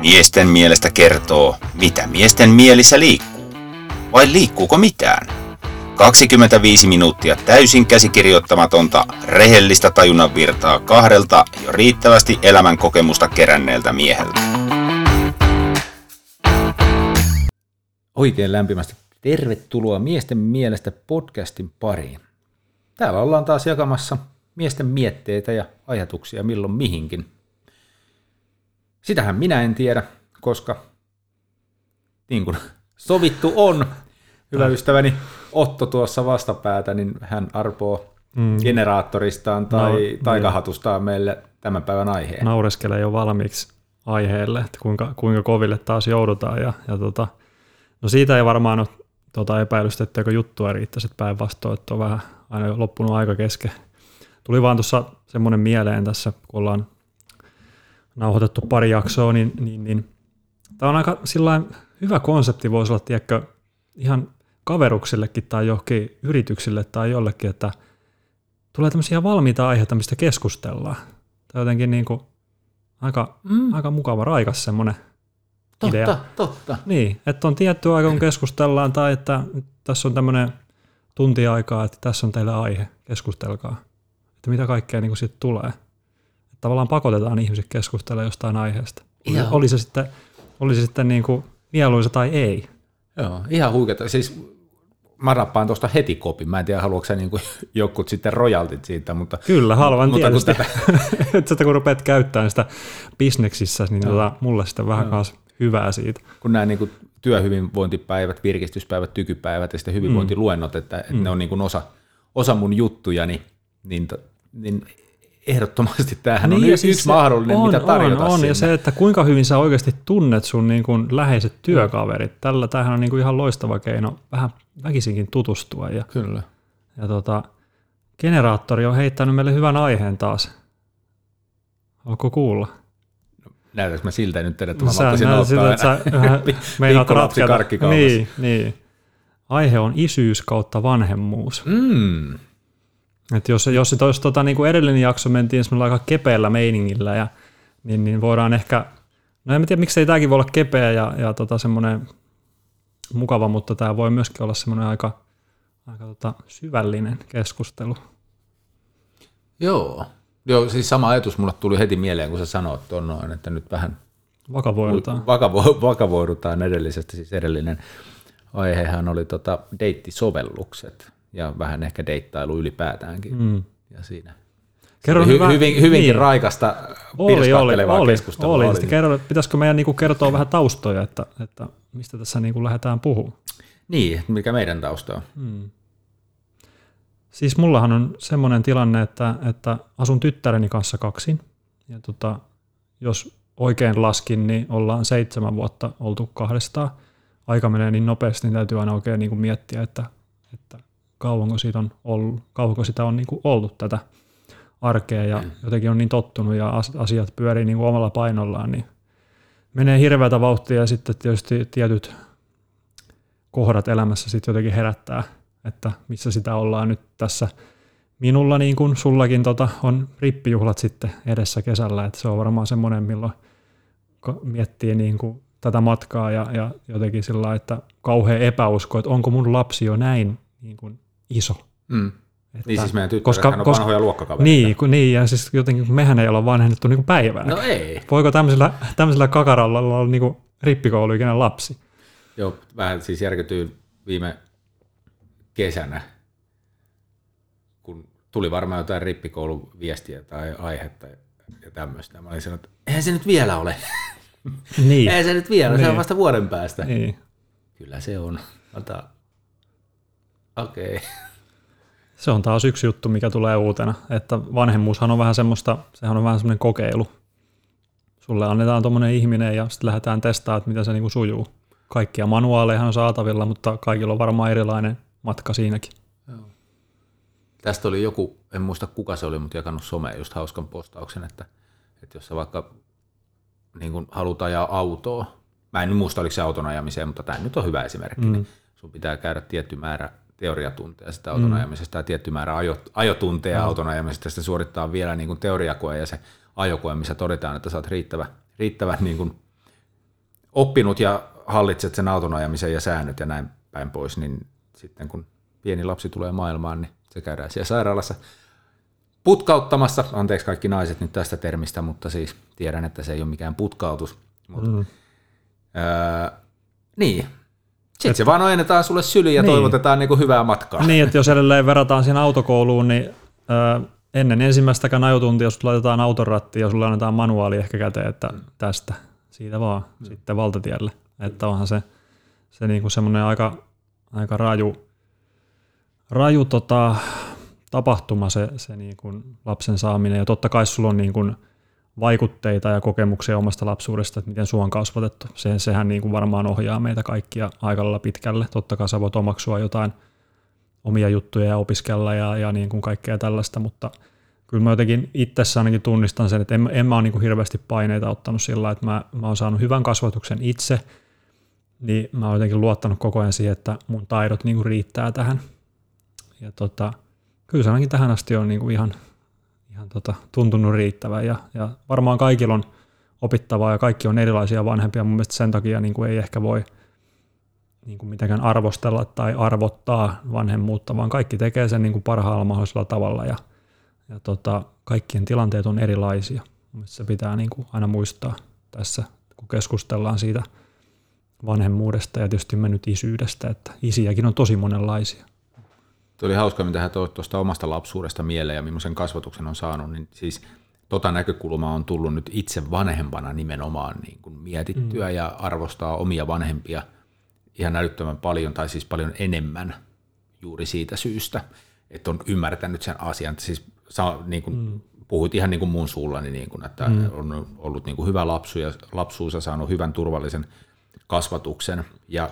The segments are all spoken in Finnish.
Miesten mielestä kertoo, mitä miesten mielissä liikkuu. Vai liikkuuko mitään? 25 minuuttia täysin käsikirjoittamatonta, rehellistä tajunnan virtaa kahdelta jo riittävästi elämän kokemusta keränneeltä mieheltä. Oikein lämpimästi tervetuloa Miesten mielestä podcastin pariin. Täällä ollaan taas jakamassa miesten mietteitä ja ajatuksia milloin mihinkin. Sitähän minä en tiedä, koska niin kuin sovittu on, hyvä ystäväni Otto tuossa vastapäätä, niin hän arpoo mm. generaattoristaan tai no, taikahatustaan meille tämän päivän aiheen. Naureskelee jo valmiiksi aiheelle, että kuinka, kuinka koville taas joudutaan. Ja, ja tota, no siitä ei varmaan ole tota epäilystä, etteikö juttua riittäisi, että päinvastoin, että on vähän aina loppunut aika kesken. Tuli vaan tuossa semmoinen mieleen tässä, kun ollaan nauhoitettu pari jaksoa, niin, niin, niin tämä on aika hyvä konsepti, voisi olla, tiedätkö, ihan kaveruksillekin tai johonkin yrityksille tai jollekin, että tulee tämmöisiä valmiita aiheita, mistä keskustellaan. Tai jotenkin niin kuin aika, mm. aika mukava, raikas semmoinen totta, idea. Totta, Niin, että on tietty aika, kun keskustellaan, tai että tässä on tämmöinen tunti aikaa, että tässä on teille aihe, keskustelkaa. Että mitä kaikkea niin siitä tulee. Tavallaan pakotetaan ihmiset keskustelemaan jostain aiheesta. Oli, oli se sitten, oli se sitten niin kuin mieluisa tai ei. Joo, ihan huikeeta. Siis mä rappaan tuosta heti kopin. Mä en tiedä, haluatko sä niin jokut sitten rojaltit siitä, mutta... Kyllä, halvan mutta tietysti. Kun tätä... että kun rupeat käyttämään sitä bisneksissä, niin tota, mulle sitten vähän no. kanssa hyvää siitä. Kun nämä niin kuin työhyvinvointipäivät, virkistyspäivät, tykypäivät ja sitten hyvinvointiluennot, että, että mm. ne on niin kuin osa, osa mun juttuja, niin, niin, niin ehdottomasti tämähän niin, on yksi siis mahdollinen, on, mitä tarjota on, on. Sinne. ja se, että kuinka hyvin sä oikeasti tunnet sun niin kuin läheiset työkaverit. Tällä tämähän on niin kuin ihan loistava keino vähän väkisinkin tutustua. Ja, Kyllä. Ja tota, generaattori on heittänyt meille hyvän aiheen taas. Onko kuulla? No, näytätkö mä siltä nyt, että mä sä ottaa siltä, että sä meinaat ratkata. Niin, niin. Aihe on isyys kautta vanhemmuus. Mm. Et jos, jos, jos tota, niin kuin edellinen jakso mentiin aika kepeällä meiningillä, ja, niin, niin voidaan ehkä, no en tiedä miksei tämäkin voi olla kepeä ja, ja tota, semmoinen mukava, mutta tämä voi myöskin olla semmoinen aika, aika tota, syvällinen keskustelu. Joo. Joo, siis sama ajatus mulle tuli heti mieleen, kun sä sanoit tuon noin, että nyt vähän vakavoidutaan. Vakavo, vakavoidutaan edellisestä. Siis edellinen aihehan oli tota deittisovellukset ja vähän ehkä deittailu ylipäätäänkin. Mm. Ja siinä Kerro hy- hyvä, hyvin, hyvinkin niin. raikasta oli, oli, oli, keskustelua. Oli, oli. Kerro, pitäisikö meidän niinku kertoa vähän taustoja, että, että mistä tässä niinku lähdetään puhumaan? Niin, mikä meidän tausta on. Hmm. Siis mullahan on semmoinen tilanne, että, että asun tyttäreni kanssa kaksin. Ja tota, jos oikein laskin, niin ollaan seitsemän vuotta oltu kahdestaan. Aika menee niin nopeasti, niin täytyy aina oikein niin kuin miettiä, että, että kauanko, siitä on ollut, kauanko sitä on niin kuin ollut tätä arkea ja mm. jotenkin on niin tottunut ja asiat pyörii niin kuin omalla painollaan, niin menee hirveätä vauhtia ja sitten tietysti tietyt kohdat elämässä sitten jotenkin herättää, että missä sitä ollaan nyt tässä. Minulla niin kuin sullakin tota, on rippijuhlat sitten edessä kesällä, että se on varmaan semmoinen, milloin miettii niin kuin tätä matkaa ja, ja jotenkin sillä että kauhean epäusko, että onko mun lapsi jo näin niin kuin iso. Mm. Että, niin siis meidän koska, on koska, vanhoja luokkakavereita. Niin, kun, niin, ja siis jotenkin mehän ei olla vanhennettu niin päivää. No ei. Voiko tämmöisellä, tämmöisellä kakaralla olla niin rippikouluikäinen lapsi? Joo, vähän siis järkytyin viime kesänä, kun tuli varmaan jotain rippikouluviestiä tai aihetta ja tämmöistä. Mä olin sanonut, että eihän se nyt vielä ole. Niin. eihän se nyt vielä, niin. se on niin. vasta vuoden päästä. Niin. Kyllä se on. Ota Okei. Okay. Se on taas yksi juttu, mikä tulee uutena, että vanhemmuushan on vähän semmoista, sehän on vähän semmoinen kokeilu. Sulle annetaan tuommoinen ihminen ja sitten lähdetään testaamaan, että miten se niinku sujuu. Kaikkia manuaaleja on saatavilla, mutta kaikilla on varmaan erilainen matka siinäkin. Joo. Tästä oli joku, en muista kuka se oli, mutta jakanut someen just hauskan postauksen, että, että jos sä vaikka niin kun haluat ajaa autoa, mä en muista oliko se auton ajamiseen, mutta tämä nyt on hyvä esimerkki, mm. niin sun pitää käydä tietty määrä teoriatunteja sitä auton mm. ajamisesta ja tietty määrä ajo, ajotunteja mm. auton ajamisesta, sitten suorittaa vielä niin kuin teoriakoe ja se ajokoe, missä todetaan, että sä oot riittävä, riittävän niin kuin oppinut ja hallitset sen auton ajamisen ja säännöt ja näin päin pois, niin sitten kun pieni lapsi tulee maailmaan, niin se käydään siellä sairaalassa putkauttamassa, anteeksi kaikki naiset nyt tästä termistä, mutta siis tiedän, että se ei ole mikään putkautus. Mutta, mm. öö, niin, sitten se vaan ojennetaan sulle syliin ja niin. toivotetaan niin kuin hyvää matkaa. Niin, että jos edelleen verrataan siihen autokouluun, niin ennen ensimmäistäkään ajotuntia, jos laitetaan autoratti ja sulle annetaan manuaali ehkä käteen, että mm. tästä, siitä vaan, mm. sitten valtatielle. Että onhan se, se niinku semmoinen aika, aika raju, raju tota, tapahtuma se, se niinku lapsen saaminen. Ja totta kai sulla on niinku vaikutteita ja kokemuksia omasta lapsuudesta, että miten sua on kasvatettu. Se, sehän niinku varmaan ohjaa meitä kaikkia aika lailla pitkälle. Totta kai sä voit omaksua jotain omia juttuja ja opiskella ja, ja niin kuin kaikkea tällaista, mutta kyllä mä jotenkin itsessä ainakin tunnistan sen, että en, en mä ole niin kuin hirveästi paineita ottanut sillä, että mä, mä oon saanut hyvän kasvatuksen itse, niin mä oon jotenkin luottanut koko ajan siihen, että mun taidot niin kuin riittää tähän. Ja tota, kyllä se ainakin tähän asti on niin kuin ihan, ihan tota, tuntunut riittävän ja, ja varmaan kaikilla on opittavaa ja kaikki on erilaisia vanhempia. Mun mielestä sen takia niin kuin ei ehkä voi – niin kuin mitenkään arvostella tai arvottaa vanhemmuutta, vaan kaikki tekee sen niin kuin parhaalla mahdollisella tavalla ja, ja tota, kaikkien tilanteet on erilaisia. Mielestäni se pitää niin kuin aina muistaa tässä, kun keskustellaan siitä vanhemmuudesta ja tietysti mennyt isyydestä, että isiäkin on tosi monenlaisia. Tuo oli hauska, mitä hän toi tuosta omasta lapsuudesta mieleen ja millaisen kasvatuksen on saanut, niin siis tota näkökulmaa on tullut nyt itse vanhempana nimenomaan niin kuin mietittyä mm. ja arvostaa omia vanhempia – ihan älyttömän paljon tai siis paljon enemmän juuri siitä syystä, että on ymmärtänyt sen asian. Siis niin kuin, mm. puhuit ihan niin kuin mun suullani, niin kuin, että mm. on ollut niin kuin hyvä lapsu ja lapsuus ja saanut hyvän turvallisen kasvatuksen. Ja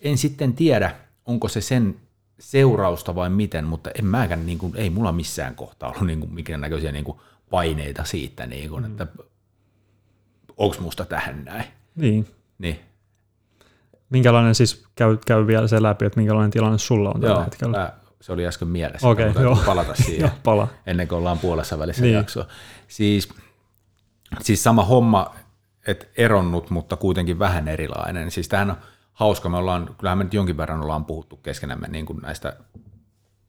en sitten tiedä, onko se sen seurausta vai miten, mutta en mäkään, niin kuin, ei mulla missään kohtaa ollut niin kuin, mikään näköisiä niin kuin paineita siitä, niin kuin, mm. että onko musta tähän näin. Niin. Niin. Minkälainen siis, käy, käy vielä se läpi, että minkälainen tilanne sulla on tällä joo, hetkellä? Mä, se oli äsken mielessä. Okay, joo. palata siihen joo, pala. ennen kuin ollaan puolessa välissä niin. jaksoa. Siis, siis sama homma, että eronnut, mutta kuitenkin vähän erilainen. Siis tämähän on hauska, me ollaan, kyllähän me nyt jonkin verran ollaan puhuttu keskenämme niin kuin näistä,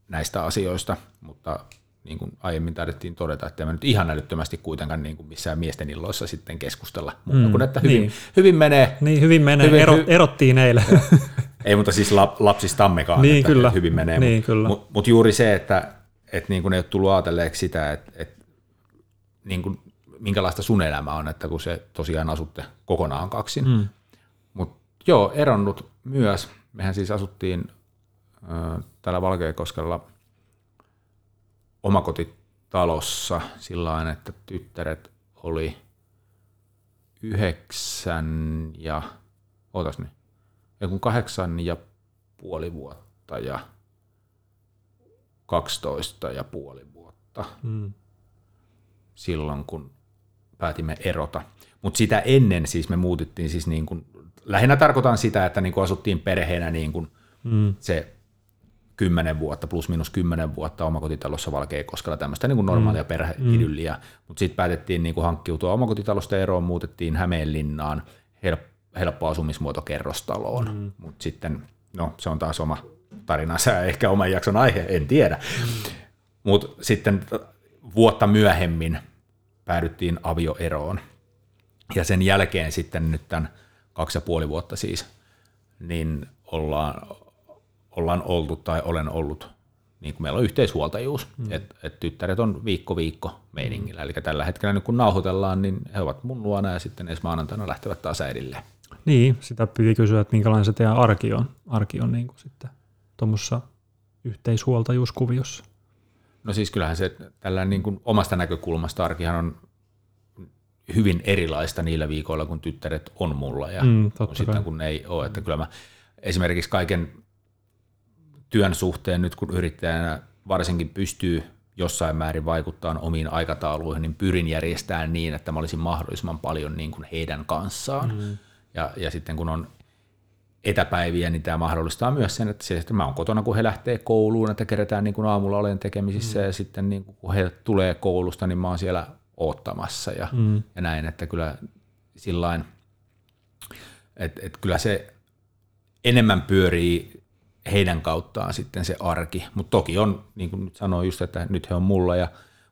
näistä asioista, mutta niin kuin aiemmin taidettiin todeta, että me nyt ihan älyttömästi kuitenkaan niin kuin missään miesten illoissa sitten keskustella, mutta mm, kun että hyvin, niin. hyvin menee. Niin, hyvin menee, hyvin, Ero, erottiin eilen. ei, mutta siis lap, lapsistammekaan, niin, että kyllä. hyvin menee. Niin, mutta mut, mut juuri se, että et niin kuin ei ole tullut ajatelleeksi sitä, että et, niin kuin, minkälaista sun elämä on, että kun se tosiaan asutte kokonaan kaksin. Mm. Joo, eronnut myös. Mehän siis asuttiin äh, täällä Valkeakoskella – omakotitalossa sillä että tyttäret oli yhdeksän ja, ootas nyt, kun kahdeksan ja puoli vuotta ja 12 ja puoli vuotta hmm. silloin, kun päätimme erota. Mutta sitä ennen siis me muutittiin siis niin kuin, lähinnä tarkoitan sitä, että niin kuin asuttiin perheenä niin kuin hmm. se kymmenen vuotta, plus minus kymmenen vuotta omakotitalossa Valkeakoskella, tämmöistä niin kuin normaalia mm. perheidylliä, mm. mutta sitten päätettiin niin kuin hankkiutua omakotitalosta eroon, muutettiin Hämeenlinnaan, help, helppo asumismuoto kerrostaloon, mm. mutta sitten, no se on taas oma tarinansa ehkä oman jakson aihe, en tiedä, mm. mutta sitten vuotta myöhemmin päädyttiin avioeroon, ja sen jälkeen sitten nyt tämän kaksi ja puoli vuotta siis, niin ollaan, ollaan oltu tai olen ollut, niin kuin meillä on yhteishuoltajuus, mm. että et tyttäret on viikko viikko meiningillä, mm. eli tällä hetkellä nyt kun nauhoitellaan, niin he ovat mun luona ja sitten ensi maanantaina lähtevät taas äidille. Niin, sitä piti kysyä, että minkälainen se teidän arki on, arki on niin kuin sitten tuommoisessa yhteishuoltajuuskuviossa. No siis kyllähän se tällä niin kuin omasta näkökulmasta arkihan on hyvin erilaista niillä viikoilla, kun tyttäret on mulla ja mm, sitten kun ei ole. Että kyllä mä esimerkiksi kaiken työn suhteen nyt, kun yrittäjänä varsinkin pystyy jossain määrin vaikuttaa omiin aikatauluihin, niin pyrin järjestämään niin, että mä olisin mahdollisimman paljon niin kuin heidän kanssaan. Mm. Ja, ja sitten kun on etäpäiviä, niin tämä mahdollistaa myös sen, että, se, että mä oon kotona, kun he lähtee kouluun, että kerätään niin kuin aamulla olen tekemisissä mm. ja sitten niin kun he tulee koulusta, niin mä oon siellä oottamassa ja, mm. ja näin, että kyllä sillain Et, et kyllä se enemmän pyörii heidän kauttaan sitten se arki, mutta toki on, niin kuin nyt sanoin just, että nyt he on mulla ja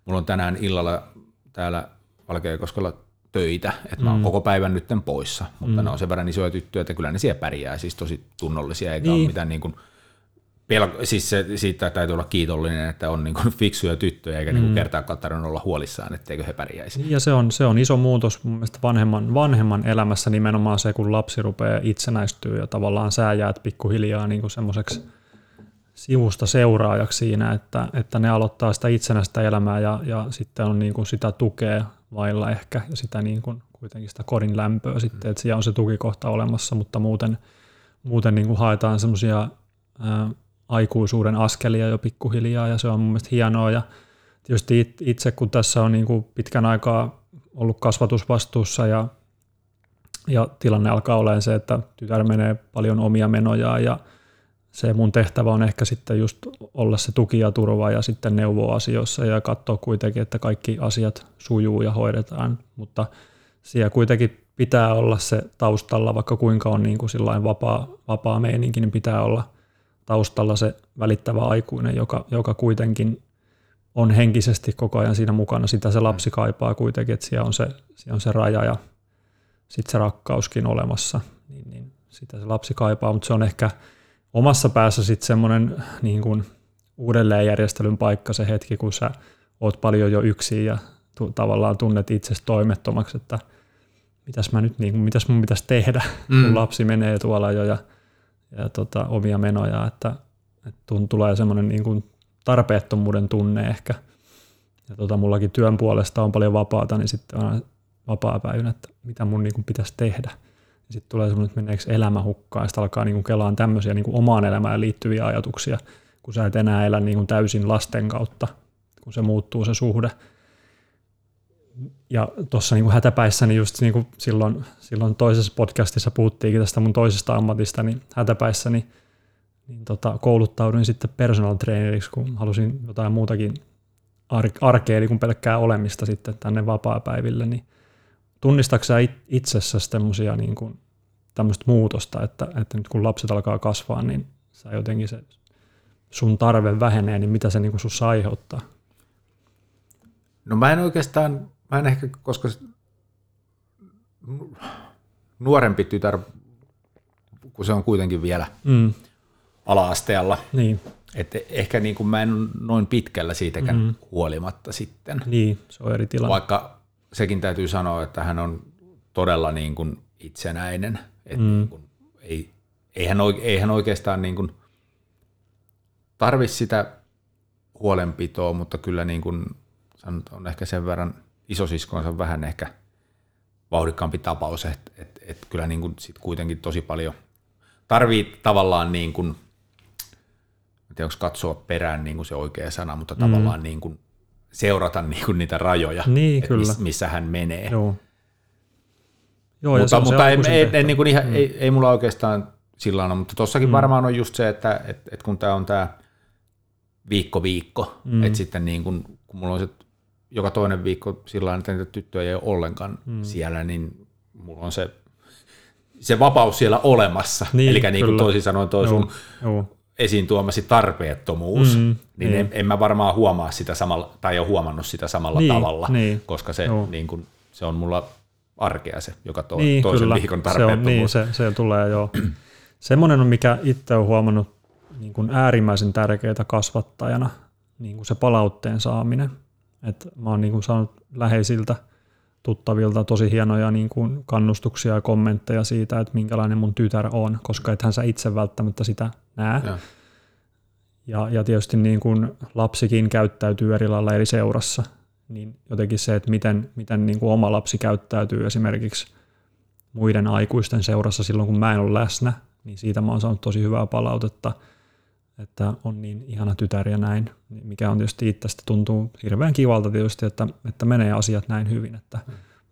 mulla on tänään illalla täällä Valkeakoskella töitä, että mä oon mm. koko päivän nytten poissa, mutta mm. ne on sen verran isoja tyttöjä, että kyllä ne siellä pärjää, siis tosi tunnollisia, eikä niin. ole mitään niin kuin, pelko, siis se, siitä täytyy olla kiitollinen, että on niin kuin fiksuja tyttöjä, eikä niinku mm. niin kertaakaan tarvinnut olla huolissaan, etteikö he pärjäisi. Ja se on, se on iso muutos mun mielestä vanhemman, vanhemman elämässä nimenomaan se, kun lapsi rupeaa itsenäistyä ja tavallaan sä jäät pikkuhiljaa niin semmoiseksi sivusta seuraajaksi siinä, että, että ne aloittaa sitä itsenäistä elämää ja, ja sitten on niin kuin sitä tukea vailla ehkä ja sitä niin kuin kuitenkin sitä kodin lämpöä sitten, että siellä on se tukikohta olemassa, mutta muuten, muuten niin kuin haetaan semmoisia aikuisuuden askelia jo pikkuhiljaa ja se on mun mielestä hienoa ja tietysti itse kun tässä on niin kuin pitkän aikaa ollut kasvatusvastuussa ja, ja tilanne alkaa olemaan se, että tytär menee paljon omia menojaan ja se mun tehtävä on ehkä sitten just olla se tuki ja turva ja sitten neuvoa asioissa ja katsoa kuitenkin, että kaikki asiat sujuu ja hoidetaan, mutta siellä kuitenkin pitää olla se taustalla, vaikka kuinka on niin kuin vapaa, vapaa meininki, niin pitää olla taustalla se välittävä aikuinen, joka, joka kuitenkin on henkisesti koko ajan siinä mukana. Sitä se lapsi kaipaa kuitenkin, että siellä on se, siellä on se raja ja sitten se rakkauskin olemassa. Niin, niin sitä se lapsi kaipaa, mutta se on ehkä omassa päässä sitten semmoinen niin kuin uudelleenjärjestelyn paikka se hetki, kun sä oot paljon jo yksin ja tu- tavallaan tunnet itsestä toimettomaksi, että mitäs, mä nyt, niin kuin, mitäs mun pitäisi tehdä, mm. kun lapsi menee tuolla jo ja, ja tota, omia menoja, että, että tulee semmoinen niin kuin tarpeettomuuden tunne ehkä. Ja tota, mullakin työn puolesta on paljon vapaata, niin sitten on vapaa päivänä, että mitä mun niin kuin pitäisi tehdä sitten tulee semmoinen, että meneekö elämä hukkaan, ja sitten alkaa niin kelaan tämmöisiä niin kuin omaan elämään liittyviä ajatuksia, kun sä et enää elä niin kuin täysin lasten kautta, kun se muuttuu se suhde. Ja tuossa niin hätäpäissä, niin just niin kuin silloin, silloin toisessa podcastissa puhuttiinkin tästä mun toisesta ammatista, niin hätäpäissä niin, niin tota, kouluttauduin sitten personal traineriksi, kun halusin jotain muutakin arkea, eli kun pelkkää olemista sitten tänne vapaa-päiville, niin tunnistatko sä itsessäsi tämmöisiä niin kuin, tämmöistä muutosta, että, että nyt kun lapset alkaa kasvaa, niin sä jotenkin se sun tarve vähenee, niin mitä se niin kuin sussa aiheuttaa? No mä en oikeastaan, mä en ehkä, koska nuorempi tytär, kun se on kuitenkin vielä mm. ala-asteella, niin. että ehkä niin kuin mä en ole noin pitkällä siitäkään mm. huolimatta sitten. Niin, se on eri tilanne. Vaikka sekin täytyy sanoa, että hän on todella niin kuin itsenäinen. Että mm. niin kuin, ei, ei, hän, ei hän oikeastaan niin kuin tarvi sitä huolenpitoa, mutta kyllä niin kuin, on ehkä sen verran isosiskonsa vähän ehkä vauhdikkaampi tapaus, että et, et kyllä niin kuin sit kuitenkin tosi paljon tarvii tavallaan niin kuin, en tiedä onko katsoa perään niin kuin se oikea sana, mutta mm. tavallaan niin kuin seurata niin kuin niitä rajoja, niin, kyllä. Miss, missä hän menee. Joo. Joo, mutta mutta ei, ei, ei, niin kuin ihan, mm. ei, ei mulla oikeastaan sillä on, mutta tuossakin mm. varmaan on just se, että et, et kun tämä on tämä viikko viikko, mm. että sitten niin kun, kun mulla on se joka toinen viikko sillä että niitä tyttöjä ei ole ollenkaan mm. siellä, niin mulla on se, se vapaus siellä olemassa. Niin, Eli niin kuin toisin sanoen toi sun Joo esiin tuomasi tarpeettomuus, mm, niin, niin. En, en mä varmaan huomaa sitä samalla, tai ole huomannut sitä samalla niin, tavalla, niin. koska se, niin kun, se on mulla arkea se, joka to, niin, toisen kyllä. viikon tarpeettomuus. Se on, niin, se, se tulee jo. Semmoinen on, mikä itse olen huomannut niin kuin äärimmäisen tärkeää kasvattajana, niin kuin se palautteen saaminen. Et mä oon niin kuin saanut läheisiltä tuttavilta tosi hienoja niin kuin kannustuksia ja kommentteja siitä, että minkälainen mun tytär on, koska ethän sä itse välttämättä sitä näe. Ja, ja, ja tietysti niin kuin lapsikin käyttäytyy eri lailla eri seurassa, niin jotenkin se, että miten, miten niin kuin oma lapsi käyttäytyy esimerkiksi muiden aikuisten seurassa silloin, kun mä en ole läsnä, niin siitä mä oon saanut tosi hyvää palautetta, että on niin ihana tytär ja näin, mikä on tietysti itsestä tuntuu hirveän kivalta tietysti, että, että menee asiat näin hyvin, että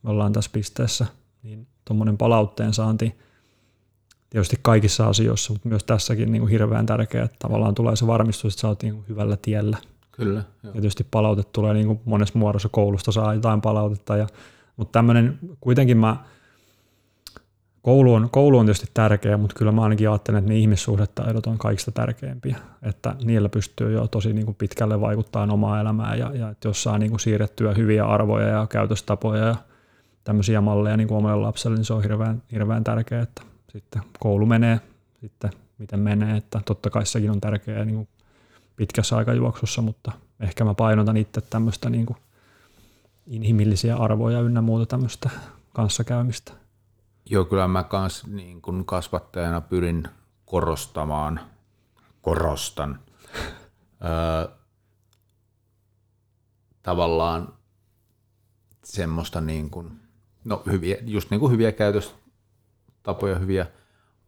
me ollaan tässä pisteessä, niin tuommoinen palautteen saanti tietysti kaikissa asioissa, mutta myös tässäkin niin kuin hirveän tärkeää, että tavallaan tulee se varmistus, että sä oot niin kuin hyvällä tiellä. Kyllä. Joo. Ja tietysti palaute tulee niin kuin monessa muodossa, koulusta saa jotain palautetta, ja, mutta tämmöinen kuitenkin mä koulu on, koulu on tietysti tärkeä, mutta kyllä mä ainakin ajattelen, että ne ihmissuhdetaidot on kaikista tärkeimpiä, että niillä pystyy jo tosi niin kuin pitkälle vaikuttaa omaa elämään ja, ja että jos saa niin kuin siirrettyä hyviä arvoja ja käytöstapoja ja tämmöisiä malleja niin kuin omalle lapselle, niin se on hirveän, hirveän tärkeää, että sitten koulu menee sitten miten menee, että totta kai sekin on tärkeää niin kuin pitkässä aikajuoksussa, mutta ehkä mä painotan itse tämmöistä niin kuin inhimillisiä arvoja ynnä muuta tämmöistä kanssakäymistä. Joo, kyllä mä kans niin kun kasvattajana pyrin korostamaan, korostan, öö, tavallaan semmoista niin kuin, no hyviä, just niin kuin hyviä käytöstapoja, hyviä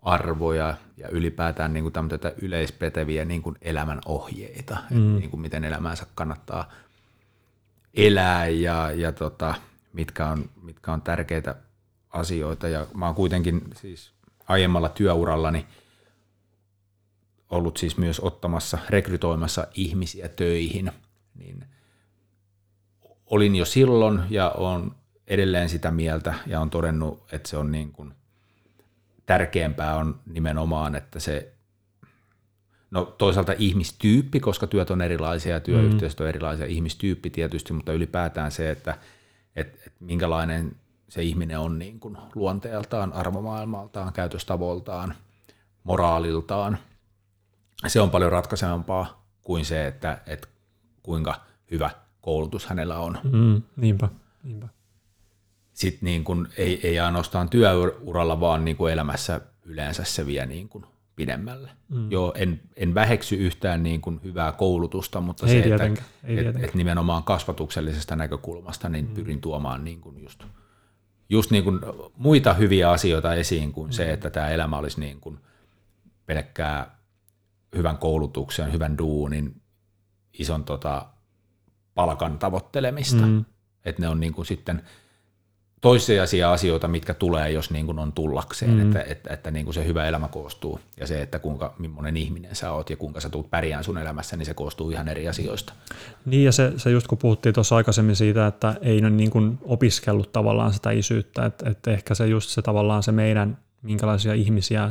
arvoja ja ylipäätään niin kuin tämmöitä yleispeteviä niin kuin elämän ohjeita, mm. niin kuin miten elämäänsä kannattaa elää ja, ja tota, mitkä, on, mitkä on tärkeitä asioita. Ja mä oon kuitenkin siis aiemmalla työurallani ollut siis myös ottamassa, rekrytoimassa ihmisiä töihin, niin olin jo silloin ja on edelleen sitä mieltä ja on todennut, että se on niin kuin tärkeämpää on nimenomaan, että se no toisaalta ihmistyyppi, koska työt on erilaisia ja työyhteisöt on erilaisia, ihmistyyppi tietysti, mutta ylipäätään se, että et, et minkälainen se ihminen on niin kuin luonteeltaan, arvomaailmaltaan, käytöstavoiltaan, moraaliltaan. Se on paljon ratkaisevampaa kuin se, että, että kuinka hyvä koulutus hänellä on. Mm, niinpä, niinpä. Sitten niin kuin, ei, ei ainoastaan työuralla, vaan niin kuin elämässä yleensä se vie niin kuin pidemmälle. Mm. Joo, en, en väheksy yhtään niin kuin hyvää koulutusta, mutta ei se, että ei et, et nimenomaan kasvatuksellisesta näkökulmasta niin mm. pyrin tuomaan niin kuin just, just niin kuin muita hyviä asioita esiin kuin mm. se, että tämä elämä olisi niin kuin pelkkää hyvän koulutuksen, hyvän duunin, ison tota, palkan tavoittelemista. Mm. Että ne on niin kuin sitten – toissijaisia asioita, mitkä tulee, jos niin kuin on tullakseen, mm. että, että, että niin kuin se hyvä elämä koostuu ja se, että kuinka millainen ihminen sä oot ja kuinka sä tulet pärjään sun elämässä, niin se koostuu ihan eri asioista. Niin ja se, se just kun puhuttiin tuossa aikaisemmin siitä, että ei ole niin kuin opiskellut tavallaan sitä isyyttä, että, että ehkä se just se tavallaan se meidän, minkälaisia ihmisiä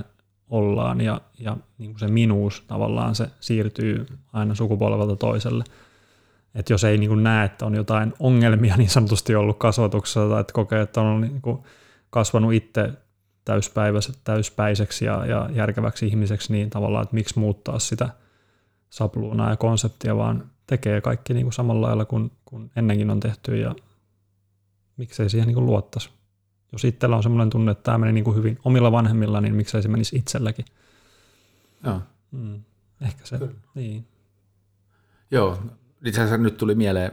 ollaan ja, ja niin kuin se minuus tavallaan se siirtyy aina sukupolvelta toiselle – että jos ei niin kuin näe, että on jotain ongelmia niin sanotusti ollut kasvatuksessa tai että kokee, että on niin kuin kasvanut itse täyspäiseksi ja, ja järkeväksi ihmiseksi, niin tavallaan, että miksi muuttaa sitä sapluunaa ja konseptia, vaan tekee kaikki niin kuin samalla lailla kuin, kuin ennenkin on tehty ja miksei siihen niin kuin luottaisi. Jos itsellä on sellainen tunne, että tämä meni niin kuin hyvin omilla vanhemmilla, niin miksei se menisi itselläkin. Joo. Mm, ehkä se, Kyllä. niin. Joo, itse asiassa nyt tuli mieleen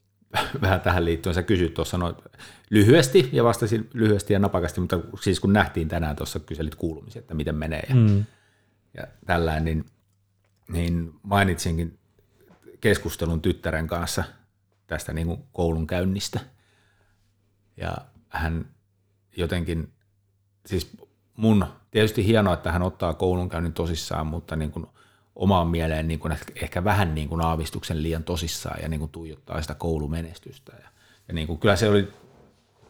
vähän tähän liittyen, sä kysyt tuossa noin lyhyesti ja vastasin lyhyesti ja napakasti, mutta siis kun nähtiin tänään tuossa kyselit kuulumisia, että miten menee ja, mm. ja tällään, niin, niin mainitsinkin keskustelun tyttären kanssa tästä niin kuin koulun käynnistä ja hän jotenkin, siis mun, tietysti hienoa, että hän ottaa koulun käynnin tosissaan, mutta niin kuin omaan mieleen niin kuin ehkä vähän niin kuin aavistuksen liian tosissaan ja niin kuin tuijottaa sitä koulumenestystä. Ja, ja niin kuin, kyllä se oli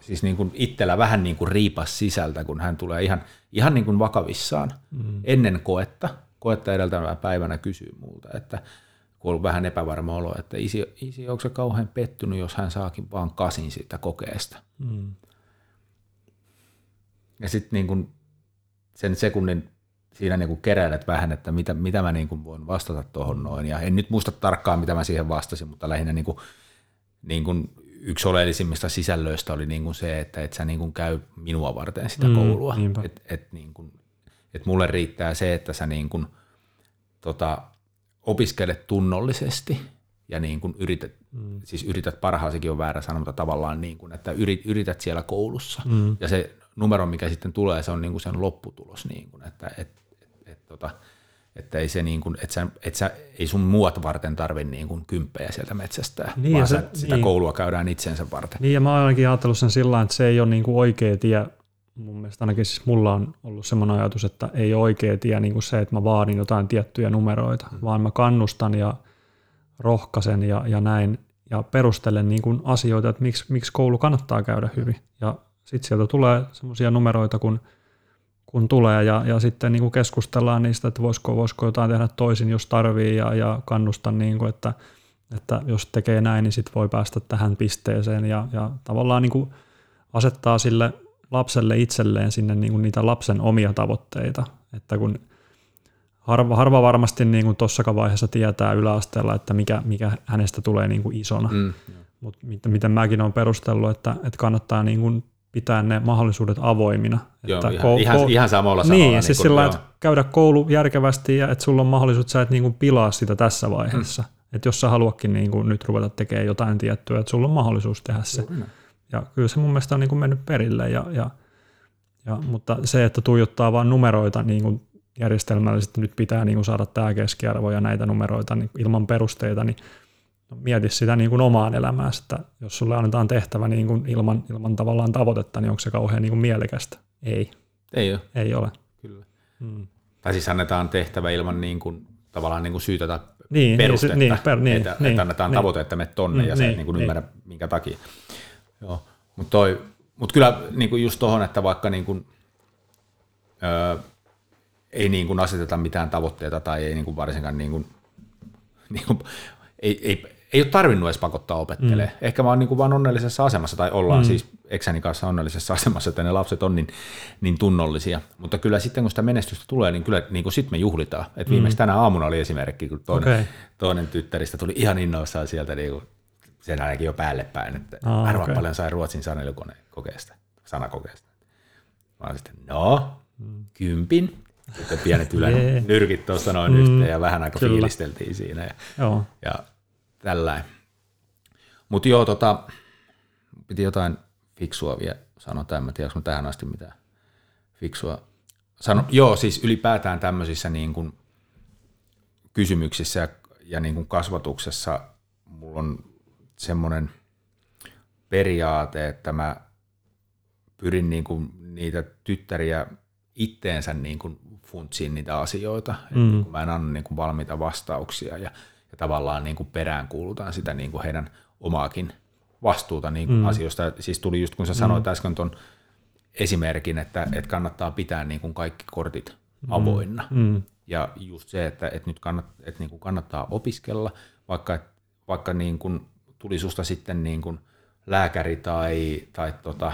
siis niin kuin itsellä vähän niin kuin riipas sisältä, kun hän tulee ihan, ihan niin kuin vakavissaan mm. ennen koetta. Koetta edeltävänä päivänä kysyy multa, että kun on vähän epävarma olo, että isi, isi onko se kauhean pettynyt, jos hän saakin vaan kasin siitä kokeesta. Mm. Ja sitten niin sen sekunnin siinä niin kuin keräilet vähän, että mitä, mitä mä niin kuin voin vastata tuohon noin. Ja en nyt muista tarkkaan, mitä mä siihen vastasin, mutta lähinnä niin kuin, niin kuin yksi oleellisimmista sisällöistä oli niin kuin se, että et sä niin kuin käy minua varten sitä mm, koulua. Että et niin kuin, et mulle riittää se, että sä niin kuin, tota, opiskelet tunnollisesti ja niin kuin yrität, mm. siis yrität parhaasikin on väärä sana, mutta tavallaan niin kuin, että yrität siellä koulussa. Mm. Ja se numero, mikä sitten tulee, se on niin kuin sen lopputulos, niin kuin, että et, tota, että ei se niin kuin, et sä, et sä, ei sun muut varten tarvi niin kuin kymppejä sieltä metsästää, niin vaan se, sitä niin. koulua käydään itsensä varten. Niin ja mä oon ainakin ajatellut sen sillä että se ei ole niin kuin oikea tie, mun mielestä ainakin siis mulla on ollut semmoinen ajatus, että ei ole oikea tie niin kuin se, että mä vaadin jotain tiettyjä numeroita, hmm. vaan mä kannustan ja rohkaisen ja, ja näin ja perustelen niin kuin asioita, että miksi, miksi koulu kannattaa käydä hyvin. Ja sitten sieltä tulee semmoisia numeroita, kun – kun tulee ja, ja sitten niin kuin keskustellaan niistä, että voisiko, voisiko jotain tehdä toisin, jos tarvii ja, ja kannustan, niin kuin, että, että jos tekee näin, niin sitten voi päästä tähän pisteeseen ja, ja tavallaan niin kuin asettaa sille lapselle itselleen sinne niin kuin niitä lapsen omia tavoitteita, että kun harva, harva varmasti niin kuin tossakaan vaiheessa tietää yläasteella, että mikä, mikä hänestä tulee niin kuin isona, mm. mutta miten, miten mäkin olen perustellut, että, että kannattaa niin kuin pitää ne mahdollisuudet avoimina. Joo, että ihan, ihan, ihan samalla niin, sanolla. siis niin sillä että käydä koulu järkevästi ja että sulla on mahdollisuus, sä et niin kuin pilaa sitä tässä vaiheessa. Mm. Että jos sä haluatkin niin kuin nyt ruveta tekemään jotain tiettyä, että sulla on mahdollisuus tehdä se. Juuri. Ja kyllä se mun mielestä on niin kuin mennyt perille. Ja, ja, ja, mutta se, että tuijottaa vain numeroita niin kuin järjestelmällisesti, nyt pitää niin kuin saada tämä keskiarvo ja näitä numeroita niin ilman perusteita, niin no, mieti sitä niin kuin omaan elämään, että jos sulle annetaan tehtävä niin kuin ilman, ilman tavallaan tavoitetta, niin onko se kauhean niin kuin mielekästä? Ei. Ei ole. Ei ole. Kyllä. Hmm. Tai siis annetaan tehtävä ilman niin kuin, tavallaan niin kuin syytä tai niin, perustetta, niin, per, niin, että, niin, että annetaan niin. tavoite, että me tonne Mm, ja sä niin, et niin kuin niin. ymmärrä minkä takia. Joo. Mutta toi, mut kyllä niin kuin just tuohon, että vaikka niin kuin, öö, ei niin kuin aseteta mitään tavoitteita tai ei niin kuin varsinkaan niin kuin, niin kuin, ei, ei, ei ole tarvinnut edes pakottaa opettelemaan. Mm. Ehkä mä oon niin kuin vaan onnellisessa asemassa, tai ollaan mm. siis eksäni kanssa onnellisessa asemassa, että ne lapset on niin, niin tunnollisia. Mutta kyllä sitten kun sitä menestystä tulee, niin kyllä niin kuin sit me juhlitaan. Et viimeksi tänä aamuna oli esimerkki, kun toinen, Okei. toinen tyttäristä tuli ihan innoissaan sieltä niin kuin, sen ainakin jo päälle päin, että Aa, arvaa okei. paljon sai ruotsin sanelukokeesta, sanakokeesta. Mä sitten, no, kympin. Sitten pienet ylän nyrkit tuosta noin Mm, yhteen ja vähän aika kyllä. fiilisteltiin siinä. Ja, Joo. ja tällainen. Mutta joo, tota, piti jotain fiksua vielä sanoa, en mä tiedä, onko tähän asti mitään fiksua sano. Joo, siis ylipäätään tämmöisissä niin kuin kysymyksissä ja, ja niin kuin kasvatuksessa mulla on semmoinen periaate, että mä pyrin niin kuin niitä tyttäriä itteensä niin kuin funtsiin niitä asioita. Mm. Kuin mä en anna niin kuin valmiita vastauksia ja, ja tavallaan niin kuin peräänkuulutan sitä niin kuin heidän omaakin vastuuta niin kuin mm. asioista. Siis tuli just kun sä sanoit äsken tuon esimerkin, että, että kannattaa pitää niin kuin kaikki kortit avoinna. Mm. Ja just se, että, että nyt kannat, että niin kuin kannattaa opiskella, vaikka, vaikka niin kuin tuli susta sitten niin kuin lääkäri tai, tai tota,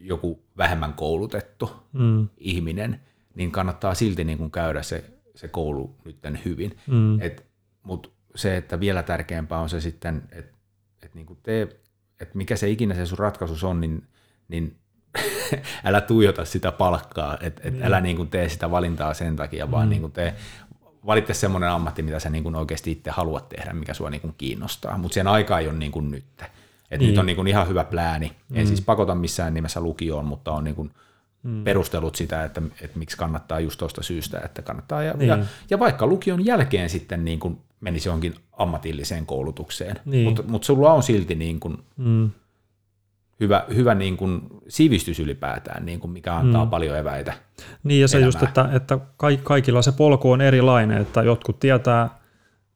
joku vähemmän koulutettu Mm. ihminen, niin kannattaa silti niin kuin käydä se, se koulu nytten hyvin. Mm. Et, Mutta se, että vielä tärkeämpää on se sitten, että et niin kuin tee, et mikä se ikinä se sun ratkaisus on, niin, niin älä tuijota sitä palkkaa, että et älä niin kuin tee sitä valintaa sen takia, vaan niin kuin tee, valitse semmoinen ammatti, mitä sä niin kuin oikeasti itse haluat tehdä, mikä sua niin kuin kiinnostaa, mutta sen aika ei ole niin kuin nyt. Et Niin. Nyt on niin kuin ihan hyvä plääni, en siis pakota missään nimessä lukioon, mutta on niin kuin perustelut sitä, että, että miksi kannattaa just tuosta syystä, että kannattaa. Ja, Niin. ja, ja vaikka lukion jälkeen sitten niin kuin menisi johonkin ammatilliseen koulutukseen, Niin. mutta, mutta sulla on silti niin kuin Mm. hyvä, hyvä niin kuin sivistys ylipäätään, niin kuin mikä antaa mm. paljon eväitä. Niin ja se elämää. just, että, että ka- kaikilla se polku on erilainen, että jotkut tietää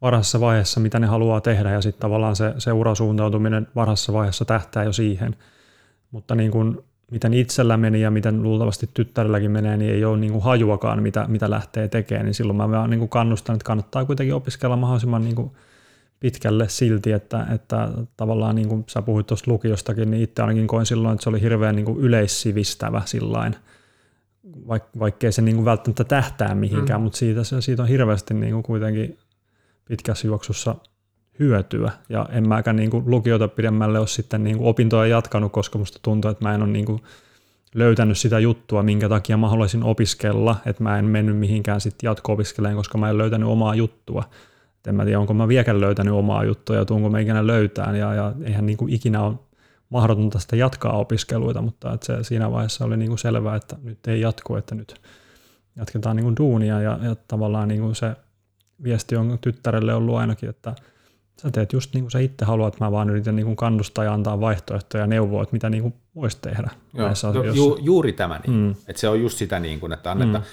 varhaisessa vaiheessa, mitä ne haluaa tehdä ja sitten tavallaan se, se urasuuntautuminen varhaisessa vaiheessa tähtää jo siihen. Mutta niin kuin, miten itsellä meni ja miten luultavasti tyttärelläkin menee, niin ei ole niin kuin hajuakaan, mitä, mitä lähtee tekemään, niin silloin mä vaan niin kuin kannustan, että kannattaa kuitenkin opiskella mahdollisimman niin kuin pitkälle silti, että, että tavallaan niin kuin sä puhuit tuosta lukiostakin, niin itse ainakin koin silloin, että se oli hirveän niin kuin yleissivistävä sillain, vaik, vaikkei se niin kuin välttämättä tähtää mihinkään, mm. mutta siitä, siitä on hirveästi niin kuin kuitenkin pitkässä juoksussa hyötyä. Ja en mäkään niin kuin lukiota pidemmälle ole sitten niin kuin opintoja jatkanut, koska musta tuntuu, että mä en ole niin kuin löytänyt sitä juttua, minkä takia mä haluaisin opiskella, että mä en mennyt mihinkään sitten jatko-opiskeleen, koska mä en löytänyt omaa juttua. Et en mä tiedä, onko mä vieläkään löytänyt omaa juttua ja tuunko mä ikinä löytään, ja, ja eihän niin kuin ikinä ole mahdotonta sitä jatkaa opiskeluita, mutta että se siinä vaiheessa oli niin kuin selvää, että nyt ei jatku, että nyt jatketaan niin kuin duunia ja, ja tavallaan niin kuin se viesti on tyttärelle ollut ainakin, että sä teet just niin kuin sä itse haluat, mä vaan yritän niin kuin kannustaa ja antaa vaihtoehtoja ja neuvoa, että mitä niin kuin voisi tehdä Joo, näissä no, ju, juuri tämä, niin, mm. että se on just sitä, niin kuin, että annetta, mm.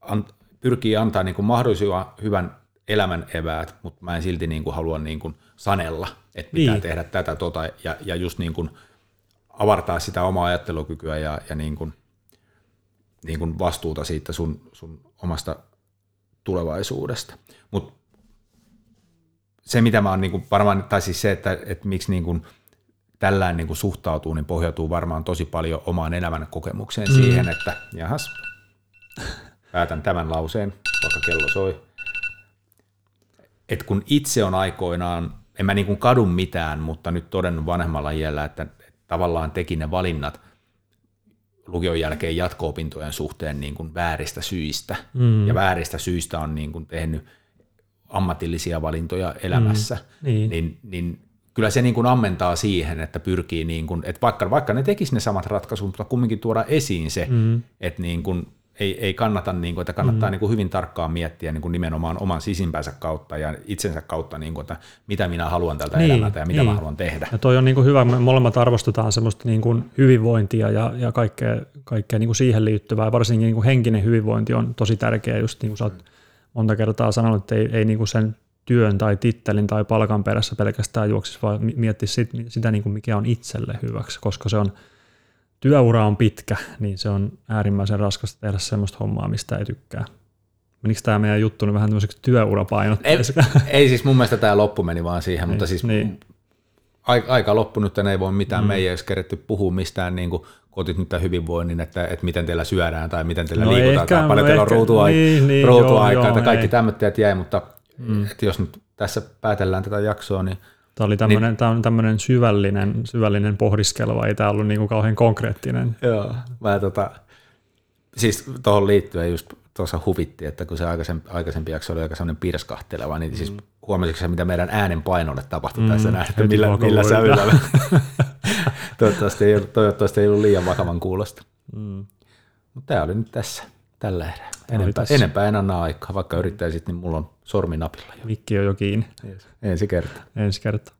an, pyrkii antaa niin kuin mahdollisimman hyvän elämän eväät, mutta mä en silti niin kuin halua niin kuin sanella, että pitää Niin. tehdä tätä tota, ja, ja just niin kuin avartaa sitä omaa ajattelukykyä ja, ja niin kuin, niin kuin vastuuta siitä sun, sun omasta tulevaisuudesta. Mutta se, mitä mä oon niin kuin varmaan, tai siis se, että, että miksi niin kuin tällään niin kuin suhtautuu, niin pohjautuu varmaan tosi paljon omaan elämän kokemukseen mm. siihen, että jahas, päätän tämän lauseen, vaikka kello soi. Et kun itse on aikoinaan, en mä niin kuin kadu mitään, mutta nyt todennut vanhemmalla iällä, että tavallaan teki ne valinnat lukion jälkeen jatko-opintojen suhteen niin kuin vääristä syistä. Mm. Ja vääristä syistä on niin kuin tehnyt ammatillisia valintoja elämässä, mm. niin. Niin, niin kyllä se niin kuin ammentaa siihen, että pyrkii, niin kuin, että vaikka, vaikka ne tekisi ne samat ratkaisut, mutta kumminkin tuoda esiin se, mm. että niin kuin ei, ei kannata, niin kuin, että kannattaa mm. niin kuin hyvin tarkkaan miettiä niin kuin nimenomaan oman sisimpänsä kautta ja itsensä kautta, niin kuin, että mitä minä haluan tältä niin, elämältä ja mitä niin. mä haluan tehdä. Ja toi on niin kuin hyvä, me molemmat arvostetaan semmoista niin kuin hyvinvointia ja, ja kaikkea, kaikkea niin kuin siihen liittyvää, varsinkin niin kuin henkinen hyvinvointi on tosi tärkeä, just niin kuin sä oot monta kertaa sanonut, että ei, ei niin kuin sen työn tai tittelin tai palkan perässä pelkästään juoksisi, vaan miettisi sit, sitä, niin kuin mikä on itselle hyväksi, koska se on – työura on pitkä, niin se on äärimmäisen raskasta tehdä semmoista hommaa, mistä ei tykkää. Menikö tämä meidän juttu nyt vähän tämmöiseksi työurapainotteiseksi? Ei, ei siis mun mielestä tämä loppu meni vaan siihen, mutta niin, siis niin. Aika loppu nyt ei voi mitään, mm. me ei edes keretty puhua mistään niin kuin kotit nyt hyvinvoinnin, että, että miten teillä syödään tai miten teillä no liikutaan ehkä, tai paljon no teillä on ruutuaikaa, niin, niin, ruutuaikaa joo, kaikki tämmöiset jäi, mutta mm. että jos nyt tässä päätellään tätä jaksoa, niin Tämä oli tämmöinen, niin, tämä on tämmöinen syvällinen, syvällinen pohdiskelu, ei tämä ollut niin kuin kauhean konkreettinen. Joo, mä tota, siis tuohon liittyen just tuossa huvitti, että kun se aikaisempi, aikaisempi jakso oli aika sellainen pirskahteleva, niin siis mm. siis huomasitko se, mitä meidän äänen painolle tapahtui mm, tässä näin, että millä, millä sävyllä. toivottavasti, ei toivottavasti ei ollut liian vakavan kuulosta. Mm. Mutta tämä oli nyt tässä tällä erää. Enempää, enempää en anna aikaa, vaikka yrittäisit, niin mulla on sormi napilla jo. Mikki on jo kiinni. Ensi kerta. Ensi kerta.